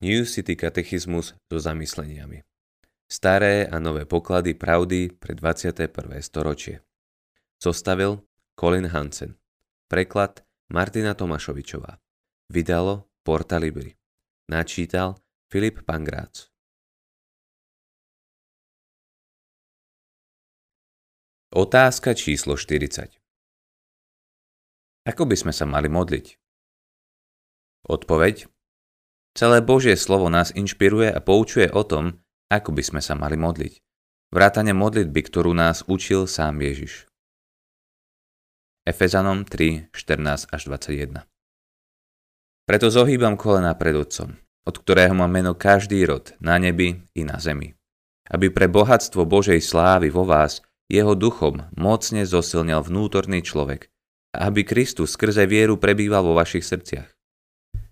New City katechizmus so zamysleniami. Staré a nové poklady pravdy pre 21. storočie. Zostavil Colin Hansen. Preklad Martina Tomašovičová. Vydalo Porta Libri. Načítal Filip Pangrác. Otázka číslo 40. Ako by sme sa mali modliť? Odpoveď Celé Božie slovo nás inšpiruje a poučuje o tom, ako by sme sa mali modliť. Vrátane modlitby, ktorú nás učil sám Ježiš. Efezanom 3, 14 až 21 Preto zohýbam kolena pred Otcom, od ktorého má meno každý rod na nebi i na zemi. Aby pre bohatstvo Božej slávy vo vás jeho duchom mocne zosilnil vnútorný človek a aby Kristus skrze vieru prebýval vo vašich srdciach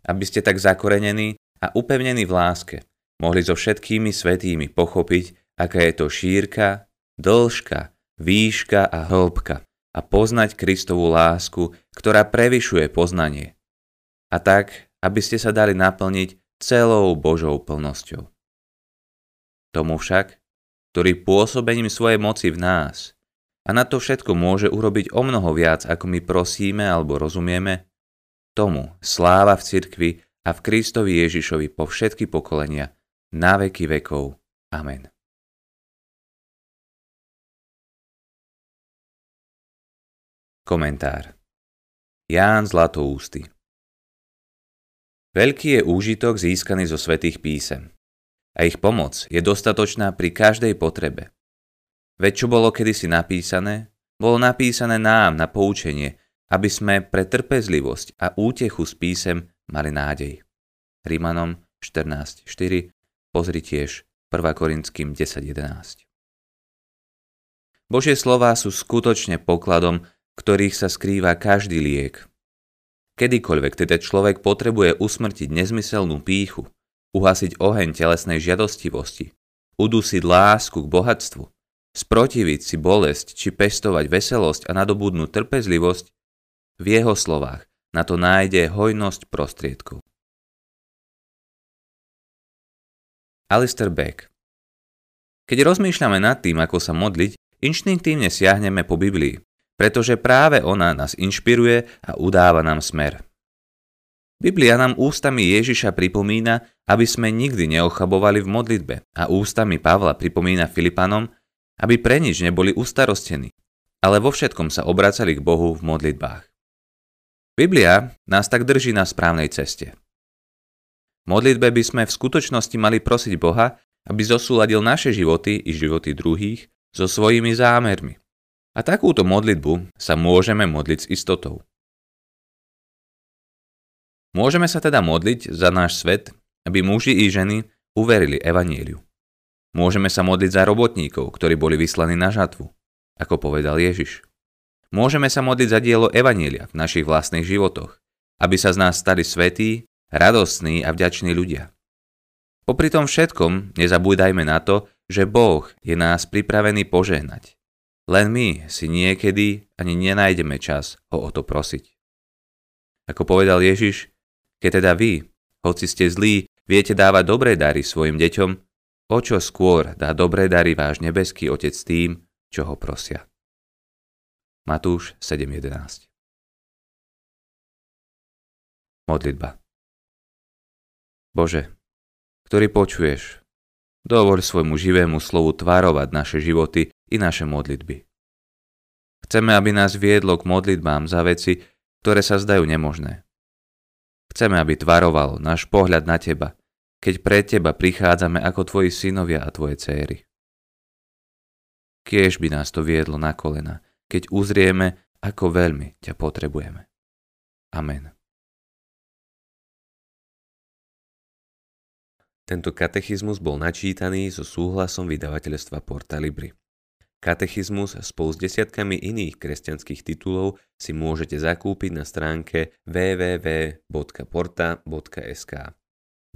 aby ste tak zakorenení a upevnení v láske mohli so všetkými svetými pochopiť, aká je to šírka, dĺžka, výška a hĺbka a poznať Kristovú lásku, ktorá prevyšuje poznanie. A tak, aby ste sa dali naplniť celou Božou plnosťou. Tomu však, ktorý pôsobením svojej moci v nás a na to všetko môže urobiť o mnoho viac, ako my prosíme alebo rozumieme, Tomu sláva v cirkvi a v Kristovi Ježišovi po všetky pokolenia, na veky vekov. Amen. Komentár Ján Zlatoústy Veľký je úžitok získaný zo svetých písem a ich pomoc je dostatočná pri každej potrebe. Veď čo bolo kedysi napísané, bolo napísané nám na poučenie, aby sme pre trpezlivosť a útechu s písem mali nádej. Rímanom 14.4, pozri tiež 1 Korinským 10.11. Božie slová sú skutočne pokladom, ktorých sa skrýva každý liek. Kedykoľvek teda človek potrebuje usmrtiť nezmyselnú píchu, uhasiť oheň telesnej žiadostivosti, udusiť lásku k bohatstvu, sprotiviť si bolesť či pestovať veselosť a nadobudnúť trpezlivosť, v jeho slovách na to nájde hojnosť prostriedku. Alistair Beck Keď rozmýšľame nad tým, ako sa modliť, inštinktívne siahneme po Biblii, pretože práve ona nás inšpiruje a udáva nám smer. Biblia nám ústami Ježiša pripomína, aby sme nikdy neochabovali v modlitbe a ústami Pavla pripomína Filipanom, aby pre nič neboli ustarostení, ale vo všetkom sa obracali k Bohu v modlitbách. Biblia nás tak drží na správnej ceste. V modlitbe by sme v skutočnosti mali prosiť Boha, aby zosúladil naše životy i životy druhých so svojimi zámermi. A takúto modlitbu sa môžeme modliť s istotou. Môžeme sa teda modliť za náš svet, aby muži i ženy uverili Evanieliu. Môžeme sa modliť za robotníkov, ktorí boli vyslaní na žatvu, ako povedal Ježiš. Môžeme sa modliť za dielo Evanielia v našich vlastných životoch, aby sa z nás stali svetí, radostní a vďační ľudia. Popri tom všetkom nezabúdajme na to, že Boh je nás pripravený požehnať. Len my si niekedy ani nenájdeme čas ho o to prosiť. Ako povedal Ježiš, keď teda vy, hoci ste zlí, viete dávať dobré dary svojim deťom, o čo skôr dá dobré dary váš nebeský Otec tým, čo ho prosia. Matúš 7.11 Modlitba Bože, ktorý počuješ, dovol svojmu živému slovu tvárovať naše životy i naše modlitby. Chceme, aby nás viedlo k modlitbám za veci, ktoré sa zdajú nemožné. Chceme, aby tvarovalo náš pohľad na Teba, keď pre Teba prichádzame ako Tvoji synovia a Tvoje céry. Kiež by nás to viedlo na kolena, keď uzrieme, ako veľmi ťa potrebujeme. Amen. Tento katechizmus bol načítaný so súhlasom vydavateľstva Porta Libri. Katechizmus spolu s desiatkami iných kresťanských titulov si môžete zakúpiť na stránke www.porta.sk.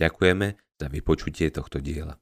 Ďakujeme za vypočutie tohto diela.